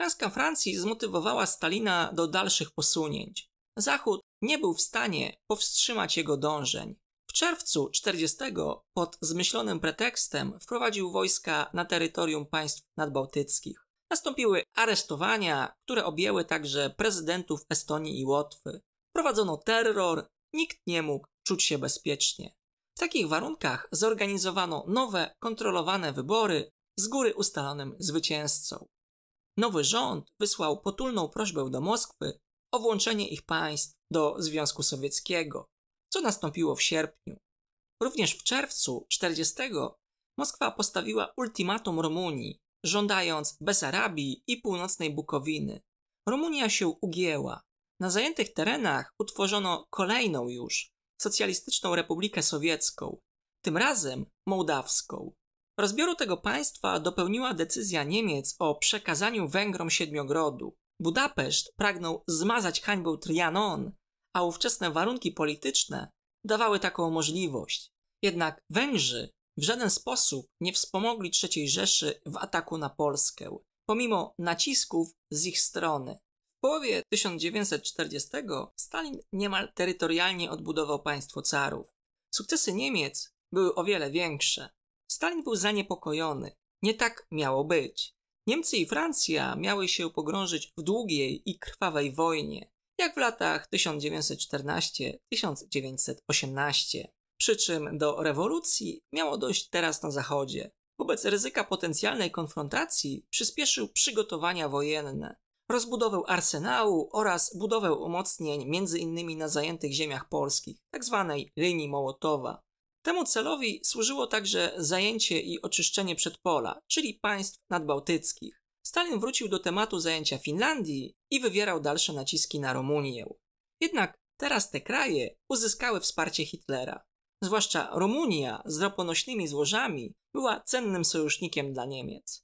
Klęska Francji zmotywowała Stalina do dalszych posunięć. Zachód nie był w stanie powstrzymać jego dążeń. W czerwcu 40 pod zmyślonym pretekstem wprowadził wojska na terytorium państw nadbałtyckich. Nastąpiły aresztowania, które objęły także prezydentów Estonii i Łotwy. Prowadzono terror, nikt nie mógł czuć się bezpiecznie. W takich warunkach zorganizowano nowe, kontrolowane wybory z góry ustalonym zwycięzcą. Nowy rząd wysłał potulną prośbę do Moskwy o włączenie ich państw do Związku Sowieckiego, co nastąpiło w sierpniu. Również w czerwcu 40 Moskwa postawiła ultimatum Rumunii, żądając Besarabii i północnej Bukowiny. Rumunia się ugięła. Na zajętych terenach utworzono kolejną już socjalistyczną Republikę Sowiecką, tym razem mołdawską. Rozbioru tego państwa dopełniła decyzja Niemiec o przekazaniu Węgrom Siedmiogrodu. Budapeszt pragnął zmazać hańbę Trianon, a ówczesne warunki polityczne dawały taką możliwość. Jednak Węgrzy w żaden sposób nie wspomogli III Rzeszy w ataku na Polskę, pomimo nacisków z ich strony. W połowie 1940 Stalin niemal terytorialnie odbudował państwo carów. Sukcesy Niemiec były o wiele większe. Stalin był zaniepokojony. Nie tak miało być. Niemcy i Francja miały się pogrążyć w długiej i krwawej wojnie, jak w latach 1914-1918. Przy czym do rewolucji miało dojść teraz na Zachodzie. Wobec ryzyka potencjalnej konfrontacji przyspieszył przygotowania wojenne, rozbudowę arsenału oraz budowę umocnień m.in. na zajętych ziemiach polskich, tzw. Tak linii Mołotowa. Temu celowi służyło także zajęcie i oczyszczenie przedpola, czyli państw nadbałtyckich. Stalin wrócił do tematu zajęcia Finlandii i wywierał dalsze naciski na Rumunię. Jednak teraz te kraje uzyskały wsparcie Hitlera. Zwłaszcza Rumunia z roponośnymi złożami była cennym sojusznikiem dla Niemiec.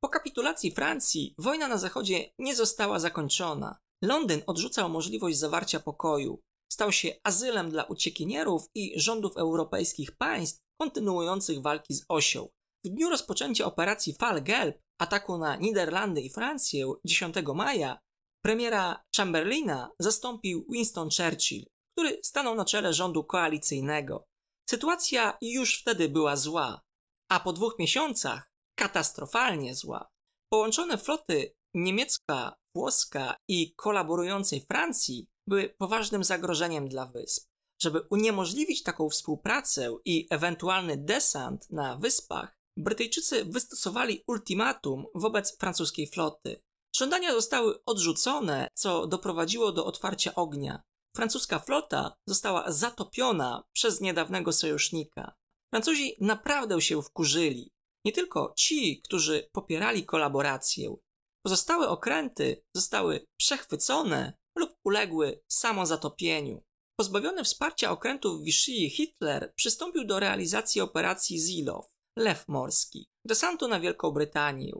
Po kapitulacji Francji wojna na zachodzie nie została zakończona. Londyn odrzucał możliwość zawarcia pokoju. Stał się azylem dla uciekinierów i rządów europejskich państw kontynuujących walki z osią. W dniu rozpoczęcia operacji Fall Gelb, ataku na Niderlandy i Francję 10 maja, premiera Chamberlaina zastąpił Winston Churchill, który stanął na czele rządu koalicyjnego. Sytuacja już wtedy była zła, a po dwóch miesiącach katastrofalnie zła. Połączone floty niemiecka, włoska i kolaborującej Francji były poważnym zagrożeniem dla wysp. Żeby uniemożliwić taką współpracę i ewentualny desant na wyspach, Brytyjczycy wystosowali ultimatum wobec francuskiej floty. Żądania zostały odrzucone, co doprowadziło do otwarcia ognia. Francuska flota została zatopiona przez niedawnego sojusznika. Francuzi naprawdę się wkurzyli. Nie tylko ci, którzy popierali kolaborację. Pozostałe okręty zostały przechwycone lub uległy samozatopieniu. Pozbawiony wsparcia okrętów Vichy Hitler przystąpił do realizacji operacji Zilow, Lew Morski, desantu na Wielką Brytanię.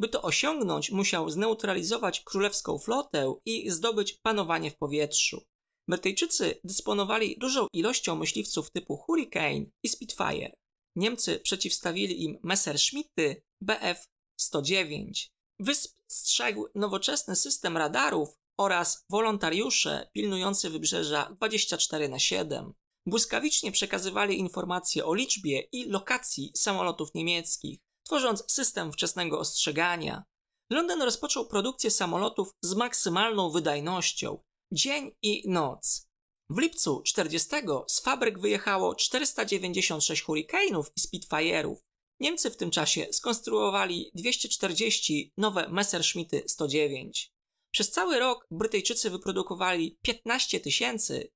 By to osiągnąć, musiał zneutralizować królewską flotę i zdobyć panowanie w powietrzu. Brytyjczycy dysponowali dużą ilością myśliwców typu Hurricane i Spitfire. Niemcy przeciwstawili im Messerschmitty Bf-109. Wysp strzegł nowoczesny system radarów oraz wolontariusze pilnujący wybrzeża 24 na 7. Błyskawicznie przekazywali informacje o liczbie i lokacji samolotów niemieckich, tworząc system wczesnego ostrzegania. Londyn rozpoczął produkcję samolotów z maksymalną wydajnością, dzień i noc. W lipcu 40 z fabryk wyjechało 496 Hurricane'ów i Spitfire'ów. Niemcy w tym czasie skonstruowali 240 nowe Messerschmitty 109. Przez cały rok Brytyjczycy wyprodukowali 15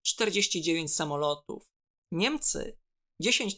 049 samolotów. Niemcy 10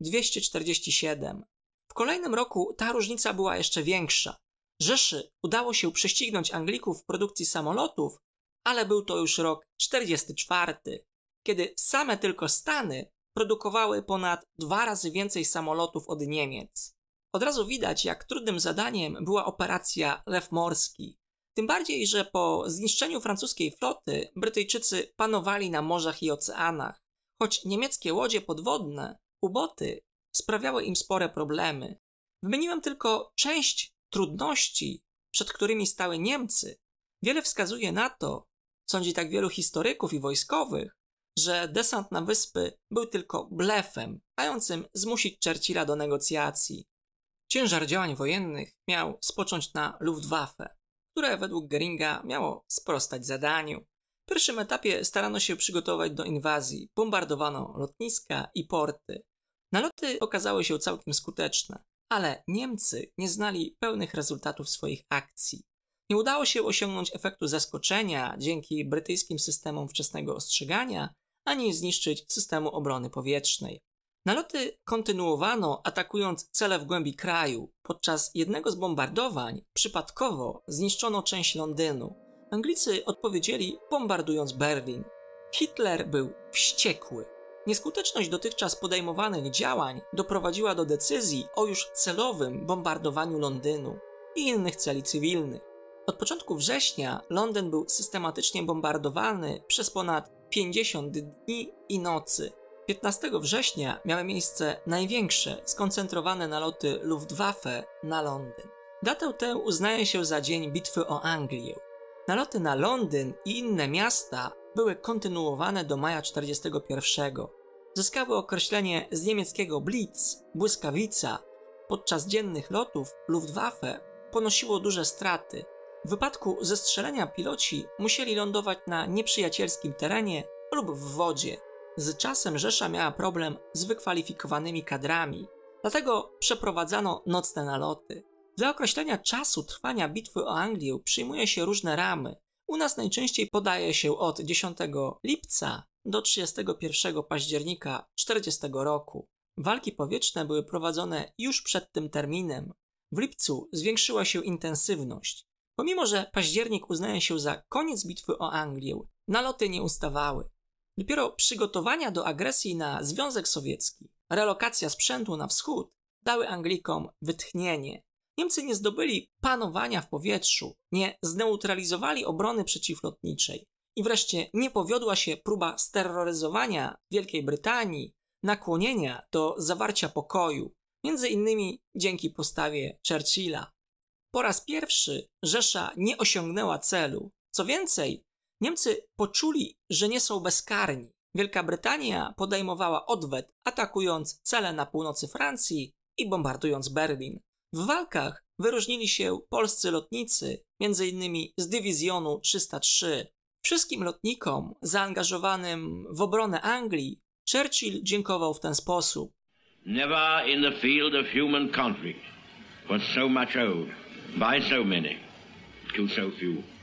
247. W kolejnym roku ta różnica była jeszcze większa. Rzeszy udało się prześcignąć Anglików w produkcji samolotów, ale był to już rok 44, kiedy same tylko Stany produkowały ponad dwa razy więcej samolotów od Niemiec. Od razu widać, jak trudnym zadaniem była operacja Lew Morski. Tym bardziej, że po zniszczeniu francuskiej floty Brytyjczycy panowali na morzach i oceanach, choć niemieckie łodzie podwodne, uboty, sprawiały im spore problemy. Wymieniłem tylko część trudności, przed którymi stały Niemcy, wiele wskazuje na to, sądzi tak wielu historyków i wojskowych, że desant na wyspy był tylko blefem, mającym zmusić Churchilla do negocjacji. Ciężar działań wojennych miał spocząć na Luftwaffe, które według Geringa miało sprostać zadaniu. W pierwszym etapie starano się przygotować do inwazji, bombardowano lotniska i porty. Naloty okazały się całkiem skuteczne, ale Niemcy nie znali pełnych rezultatów swoich akcji. Nie udało się osiągnąć efektu zaskoczenia dzięki brytyjskim systemom wczesnego ostrzegania, ani zniszczyć systemu obrony powietrznej. Naloty kontynuowano, atakując cele w głębi kraju. Podczas jednego z bombardowań przypadkowo zniszczono część Londynu. Anglicy odpowiedzieli, bombardując Berlin. Hitler był wściekły. Nieskuteczność dotychczas podejmowanych działań doprowadziła do decyzji o już celowym bombardowaniu Londynu i innych celi cywilnych. Od początku września Londyn był systematycznie bombardowany przez ponad 50 dni i nocy. 15 września miały miejsce największe skoncentrowane naloty Luftwaffe na Londyn. Datę tę uznaje się za dzień bitwy o Anglię. Naloty na Londyn i inne miasta były kontynuowane do maja 41. Zyskały określenie z niemieckiego Blitz, błyskawica. Podczas dziennych lotów Luftwaffe ponosiło duże straty, w wypadku zestrzelenia piloci musieli lądować na nieprzyjacielskim terenie lub w wodzie. Z czasem Rzesza miała problem z wykwalifikowanymi kadrami, dlatego przeprowadzano nocne naloty. Dla określenia czasu trwania bitwy o Anglię przyjmuje się różne ramy. U nas najczęściej podaje się od 10 lipca do 31 października 40 roku. Walki powietrzne były prowadzone już przed tym terminem. W lipcu zwiększyła się intensywność. Pomimo, że październik uznaje się za koniec bitwy o Anglię, naloty nie ustawały. Dopiero przygotowania do agresji na Związek Sowiecki, relokacja sprzętu na wschód dały Anglikom wytchnienie. Niemcy nie zdobyli panowania w powietrzu, nie zneutralizowali obrony przeciwlotniczej i wreszcie nie powiodła się próba steroryzowania Wielkiej Brytanii, nakłonienia do zawarcia pokoju, między innymi dzięki postawie Churchilla. Po raz pierwszy Rzesza nie osiągnęła celu. Co więcej, Niemcy poczuli, że nie są bezkarni. Wielka Brytania podejmowała odwet, atakując cele na północy Francji i bombardując Berlin. W walkach wyróżnili się polscy lotnicy, m.in. z dywizjonu 303. Wszystkim lotnikom zaangażowanym w obronę Anglii Churchill dziękował w ten sposób. Never in the field of human conflict was so much owed by so many to so few.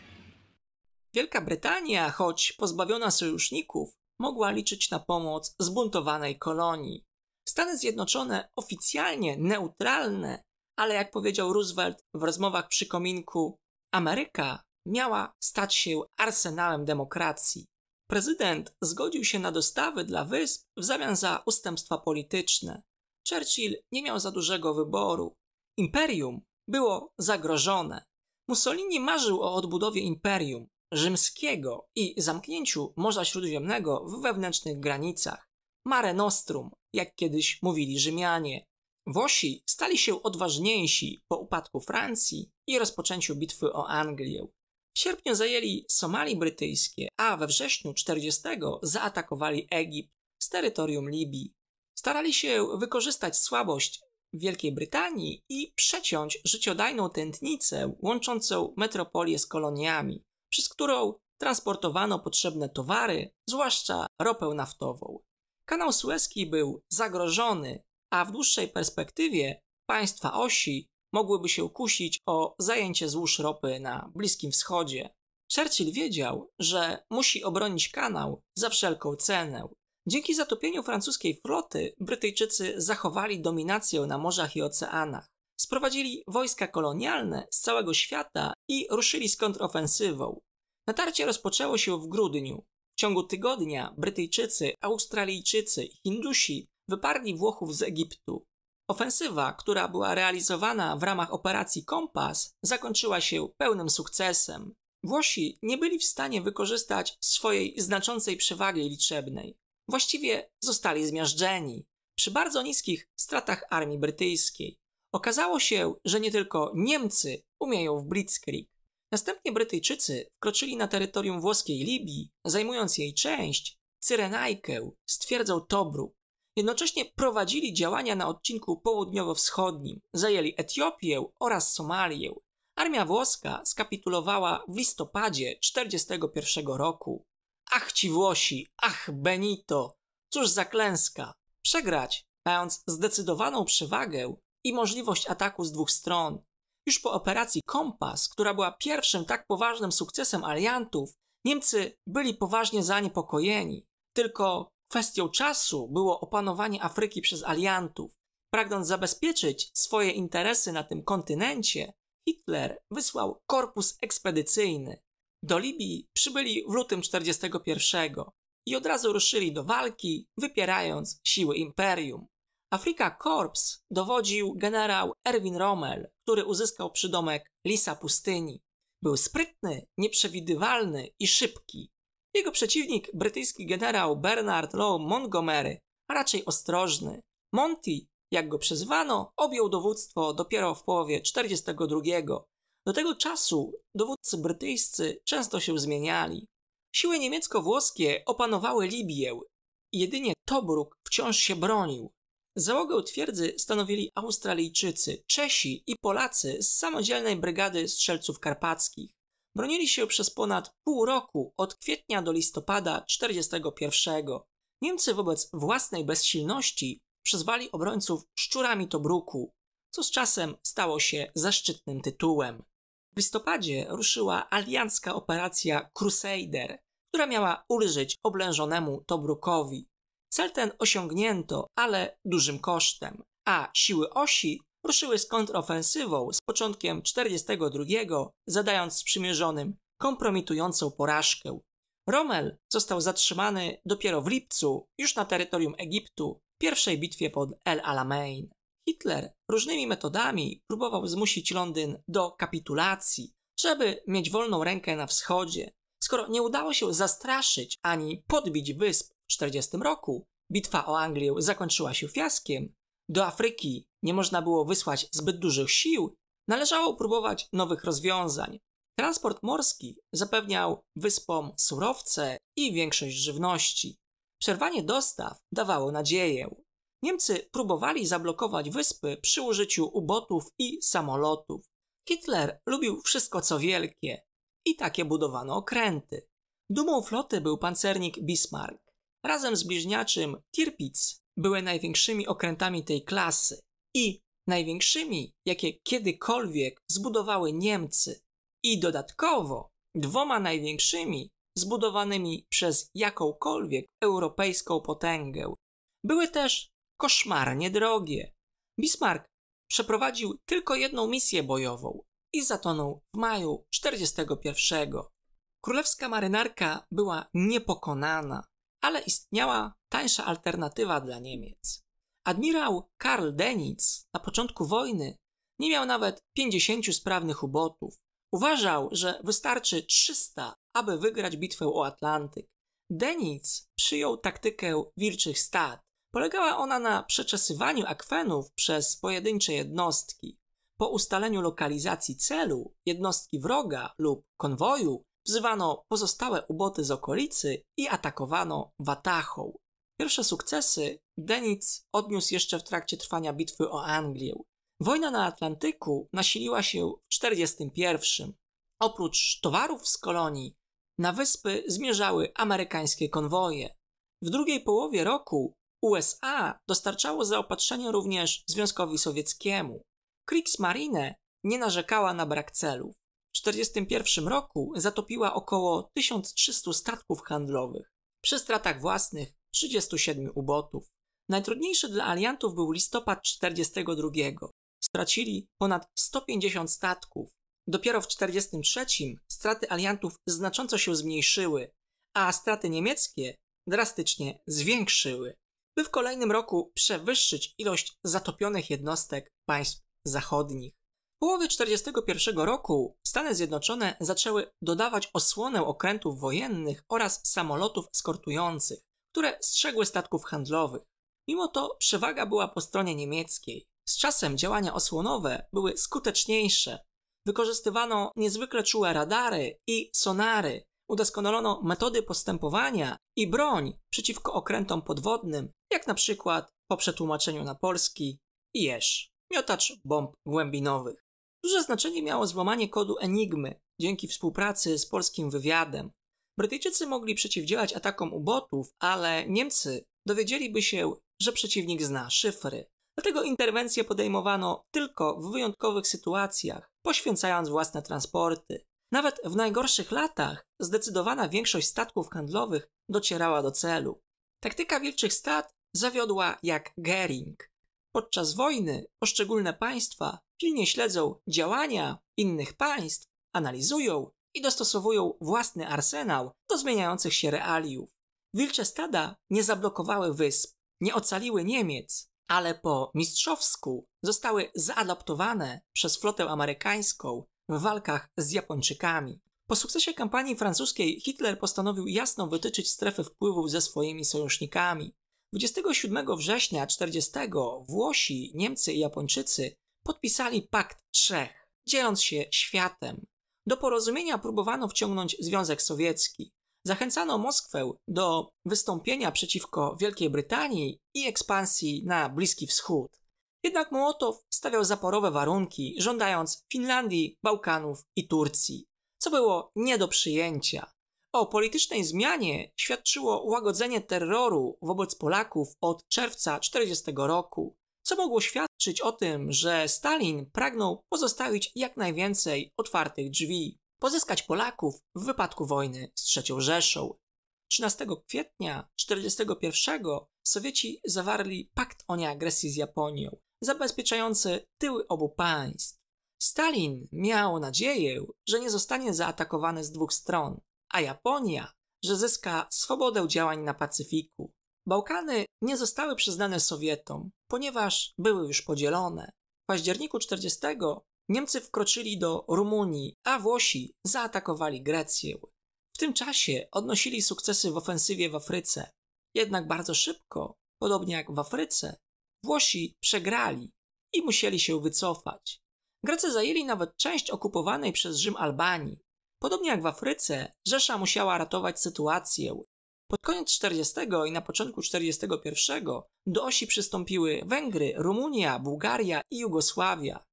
Wielka Brytania, choć pozbawiona sojuszników, mogła liczyć na pomoc zbuntowanej kolonii. Stany Zjednoczone oficjalnie neutralne, ale jak powiedział Roosevelt w rozmowach przy kominku, Ameryka miała stać się arsenałem demokracji. Prezydent zgodził się na dostawy dla wysp w zamian za ustępstwa polityczne. Churchill nie miał za dużego wyboru. Imperium było zagrożone. Mussolini marzył o odbudowie imperium rzymskiego i zamknięciu Morza Śródziemnego w wewnętrznych granicach. Mare Nostrum, jak kiedyś mówili Rzymianie. Włosi stali się odważniejsi po upadku Francji i rozpoczęciu bitwy o Anglię. W sierpniu zajęli Somalii Brytyjskie, a we wrześniu 40 zaatakowali Egipt z terytorium Libii. Starali się wykorzystać słabość Wielkiej Brytanii i przeciąć życiodajną tętnicę łączącą metropolię z koloniami, przez którą transportowano potrzebne towary, zwłaszcza ropę naftową. Kanał Suezki był zagrożony, a w dłuższej perspektywie państwa osi mogłyby się kusić o zajęcie złóż ropy na Bliskim Wschodzie. Churchill wiedział, że musi obronić kanał za wszelką cenę, Dzięki zatopieniu francuskiej floty Brytyjczycy zachowali dominację na morzach i oceanach. Sprowadzili wojska kolonialne z całego świata i ruszyli z kontrofensywą. Natarcie rozpoczęło się w grudniu. W ciągu tygodnia Brytyjczycy, Australijczycy i Hindusi wyparli Włochów z Egiptu. Ofensywa, która była realizowana w ramach operacji Kompas, zakończyła się pełnym sukcesem. Włosi nie byli w stanie wykorzystać swojej znaczącej przewagi liczebnej. Właściwie zostali zmiażdżeni przy bardzo niskich stratach armii brytyjskiej. Okazało się, że nie tylko Niemcy umieją w blitzkrieg. Następnie Brytyjczycy wkroczyli na terytorium włoskiej Libii, zajmując jej część, Cyrenajkę, stwierdzał Tobruk. Jednocześnie prowadzili działania na odcinku południowo-wschodnim, zajęli Etiopię oraz Somalię. Armia włoska skapitulowała w listopadzie 1941 roku. Ach ci Włosi, ach Benito, cóż za klęska. Przegrać, mając zdecydowaną przewagę i możliwość ataku z dwóch stron. Już po operacji Kompas, która była pierwszym tak poważnym sukcesem aliantów, Niemcy byli poważnie zaniepokojeni. Tylko kwestią czasu było opanowanie Afryki przez aliantów. Pragnąc zabezpieczyć swoje interesy na tym kontynencie, Hitler wysłał korpus ekspedycyjny. Do Libii przybyli w lutym 41 i od razu ruszyli do walki, wypierając siły imperium. Afrika Korps dowodził generał Erwin Rommel, który uzyskał przydomek Lisa Pustyni. Był sprytny, nieprzewidywalny i szybki. Jego przeciwnik, brytyjski generał Bernard Law Montgomery, a raczej ostrożny. Monty, jak go przezwano, objął dowództwo dopiero w połowie 42. Do tego czasu dowódcy brytyjscy często się zmieniali. Siły niemiecko-włoskie opanowały Libię. Jedynie Tobruk wciąż się bronił. Załogę twierdzy stanowili Australijczycy, Czesi i Polacy z samodzielnej brygady strzelców karpackich. Bronili się przez ponad pół roku, od kwietnia do listopada 41. Niemcy wobec własnej bezsilności przyzwali obrońców szczurami Tobruku, co z czasem stało się zaszczytnym tytułem. W listopadzie ruszyła aliancka operacja Crusader, która miała ulżyć oblężonemu Tobrukowi. Cel ten osiągnięto, ale dużym kosztem, a siły osi ruszyły z kontrofensywą z początkiem 42, zadając sprzymierzonym kompromitującą porażkę. Rommel został zatrzymany dopiero w lipcu, już na terytorium Egiptu, w pierwszej bitwie pod El Alamein. Hitler różnymi metodami próbował zmusić Londyn do kapitulacji, żeby mieć wolną rękę na wschodzie. Skoro nie udało się zastraszyć ani podbić wysp w 40 roku, bitwa o Anglię zakończyła się fiaskiem, do Afryki nie można było wysłać zbyt dużych sił, należało próbować nowych rozwiązań. Transport morski zapewniał wyspom surowce i większość żywności. Przerwanie dostaw dawało nadzieję. Niemcy próbowali zablokować wyspy przy użyciu ubotów i samolotów. Hitler lubił wszystko co wielkie i takie budowano okręty. Dumą floty był pancernik Bismarck. Razem z bliźniaczym Tirpitz były największymi okrętami tej klasy i największymi, jakie kiedykolwiek zbudowały Niemcy, i dodatkowo dwoma największymi zbudowanymi przez jakąkolwiek europejską potęgę. Były też koszmarnie drogie. Bismarck przeprowadził tylko jedną misję bojową i zatonął w maju 41. Królewska marynarka była niepokonana, ale istniała tańsza alternatywa dla Niemiec. Admirał Karl Denitz na początku wojny nie miał nawet 50 sprawnych ubotów. Uważał, że wystarczy 300, aby wygrać bitwę o Atlantyk. Denitz przyjął taktykę wilczych stad. Polegała ona na przeczesywaniu akwenów przez pojedyncze jednostki. Po ustaleniu lokalizacji celu, jednostki wroga lub konwoju wzywano pozostałe uboty z okolicy i atakowano watachą. Pierwsze sukcesy Denitz odniósł jeszcze w trakcie trwania bitwy o Anglię. Wojna na Atlantyku nasiliła się w 1941. Oprócz towarów z kolonii, na wyspy zmierzały amerykańskie konwoje. W drugiej połowie roku USA dostarczało zaopatrzenie również Związkowi Sowieckiemu. Kriegsmarine nie narzekała na brak celów. W 1941 roku zatopiła około 1300 statków handlowych. Przy stratach własnych 37 ubotów. Najtrudniejszy dla aliantów był listopad 42. Stracili ponad 150 statków. Dopiero w 43 straty aliantów znacząco się zmniejszyły, a straty niemieckie drastycznie zwiększyły, by w kolejnym roku przewyższyć ilość zatopionych jednostek państw zachodnich. W połowie 1941 roku Stany Zjednoczone zaczęły dodawać osłonę okrętów wojennych oraz samolotów eskortujących które strzegły statków handlowych. Mimo to przewaga była po stronie niemieckiej. Z czasem działania osłonowe były skuteczniejsze. Wykorzystywano niezwykle czułe radary i sonary, udoskonalono metody postępowania i broń przeciwko okrętom podwodnym, jak na przykład po przetłumaczeniu na polski Jeż, miotacz bomb głębinowych. Duże znaczenie miało złamanie kodu Enigmy dzięki współpracy z polskim wywiadem. Brytyjczycy mogli przeciwdziałać atakom ubotów, ale Niemcy dowiedzieliby się, że przeciwnik zna szyfry. Dlatego interwencje podejmowano tylko w wyjątkowych sytuacjach, poświęcając własne transporty. Nawet w najgorszych latach zdecydowana większość statków handlowych docierała do celu. Taktyka wilczych stad zawiodła jak Gering. Podczas wojny poszczególne państwa pilnie śledzą działania innych państw, analizują i dostosowują własny arsenał do zmieniających się realiów. Wilcze stada nie zablokowały wysp, nie ocaliły Niemiec, ale po mistrzowsku zostały zaadaptowane przez flotę amerykańską w walkach z Japończykami. Po sukcesie kampanii francuskiej Hitler postanowił jasno wytyczyć strefy wpływów ze swoimi sojusznikami. 27 września 40 Włosi, Niemcy i Japończycy podpisali Pakt Trzech, dzieląc się światem. Do porozumienia próbowano wciągnąć Związek Sowiecki. Zachęcano Moskwę do wystąpienia przeciwko Wielkiej Brytanii i ekspansji na Bliski Wschód. Jednak Mołotow stawiał zaporowe warunki, żądając Finlandii, Bałkanów i Turcji, co było nie do przyjęcia. O politycznej zmianie świadczyło łagodzenie terroru wobec Polaków od czerwca 40 roku, co mogło świadczyć o tym, że Stalin pragnął pozostawić jak najwięcej otwartych drzwi, pozyskać Polaków w wypadku wojny z III Rzeszą. 13 kwietnia 1941 Sowieci zawarli pakt o nieagresji z Japonią, zabezpieczający tyły obu państw. Stalin miał nadzieję, że nie zostanie zaatakowany z dwóch stron, a Japonia, że zyska swobodę działań na Pacyfiku. Bałkany nie zostały przyznane Sowietom, ponieważ były już podzielone. W październiku 40 Niemcy wkroczyli do Rumunii, a Włosi zaatakowali Grecję. W tym czasie odnosili sukcesy w ofensywie w Afryce. Jednak bardzo szybko, podobnie jak w Afryce, Włosi przegrali i musieli się wycofać. Grecy zajęli nawet część okupowanej przez Rzym Albanii. Podobnie jak w Afryce, Rzesza musiała ratować sytuację. Pod koniec 40 i na początku 41 do osi przystąpiły Węgry, Rumunia, Bułgaria i Jugosławia.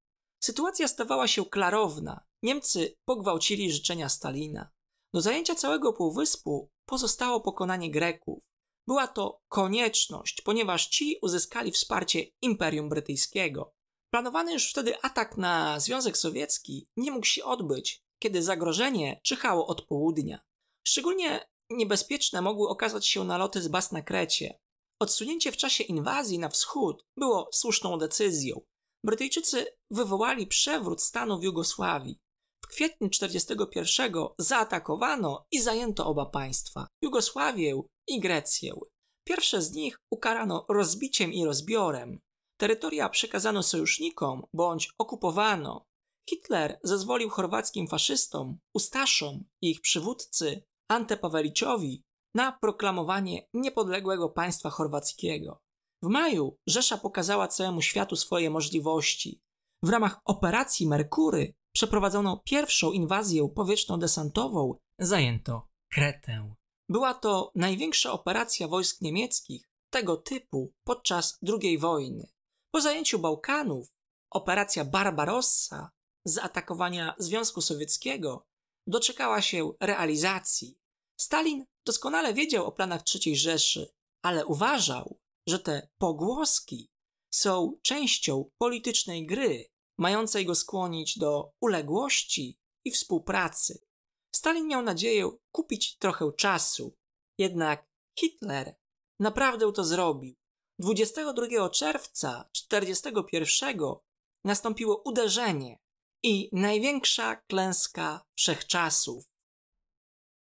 Sytuacja stawała się klarowna. Niemcy pogwałcili życzenia Stalina. Do zajęcia całego półwyspu pozostało pokonanie Greków. Była to konieczność, ponieważ ci uzyskali wsparcie Imperium Brytyjskiego. Planowany już wtedy atak na Związek Sowiecki nie mógł się odbyć, kiedy zagrożenie czyhało od południa. Szczególnie niebezpieczne mogły okazać się naloty z baz na Krecie. Odsunięcie w czasie inwazji na wschód było słuszną decyzją. Brytyjczycy wywołali przewrót stanu w Jugosławii. W kwietniu 1941 zaatakowano i zajęto oba państwa Jugosławię i Grecję. Pierwsze z nich ukarano rozbiciem i rozbiorem. Terytoria przekazano sojusznikom bądź okupowano. Hitler zezwolił chorwackim faszystom, Ustaszom i ich przywódcy Antepaweliczowi na proklamowanie niepodległego państwa chorwackiego. W maju Rzesza pokazała całemu światu swoje możliwości. W ramach operacji Merkury przeprowadzono pierwszą inwazję powietrzno-desantową, zajęto Kretę. Była to największa operacja wojsk niemieckich tego typu podczas II wojny. Po zajęciu Bałkanów operacja Barbarossa z atakowania Związku Sowieckiego doczekała się realizacji. Stalin doskonale wiedział o planach III Rzeszy, ale uważał, że te pogłoski są częścią politycznej gry, mającej go skłonić do uległości i współpracy. Stalin miał nadzieję kupić trochę czasu, jednak Hitler naprawdę to zrobił. 22 czerwca 1941 nastąpiło uderzenie i największa klęska wszechczasów.